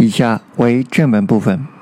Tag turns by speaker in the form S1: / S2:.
S1: 以下为正文部分。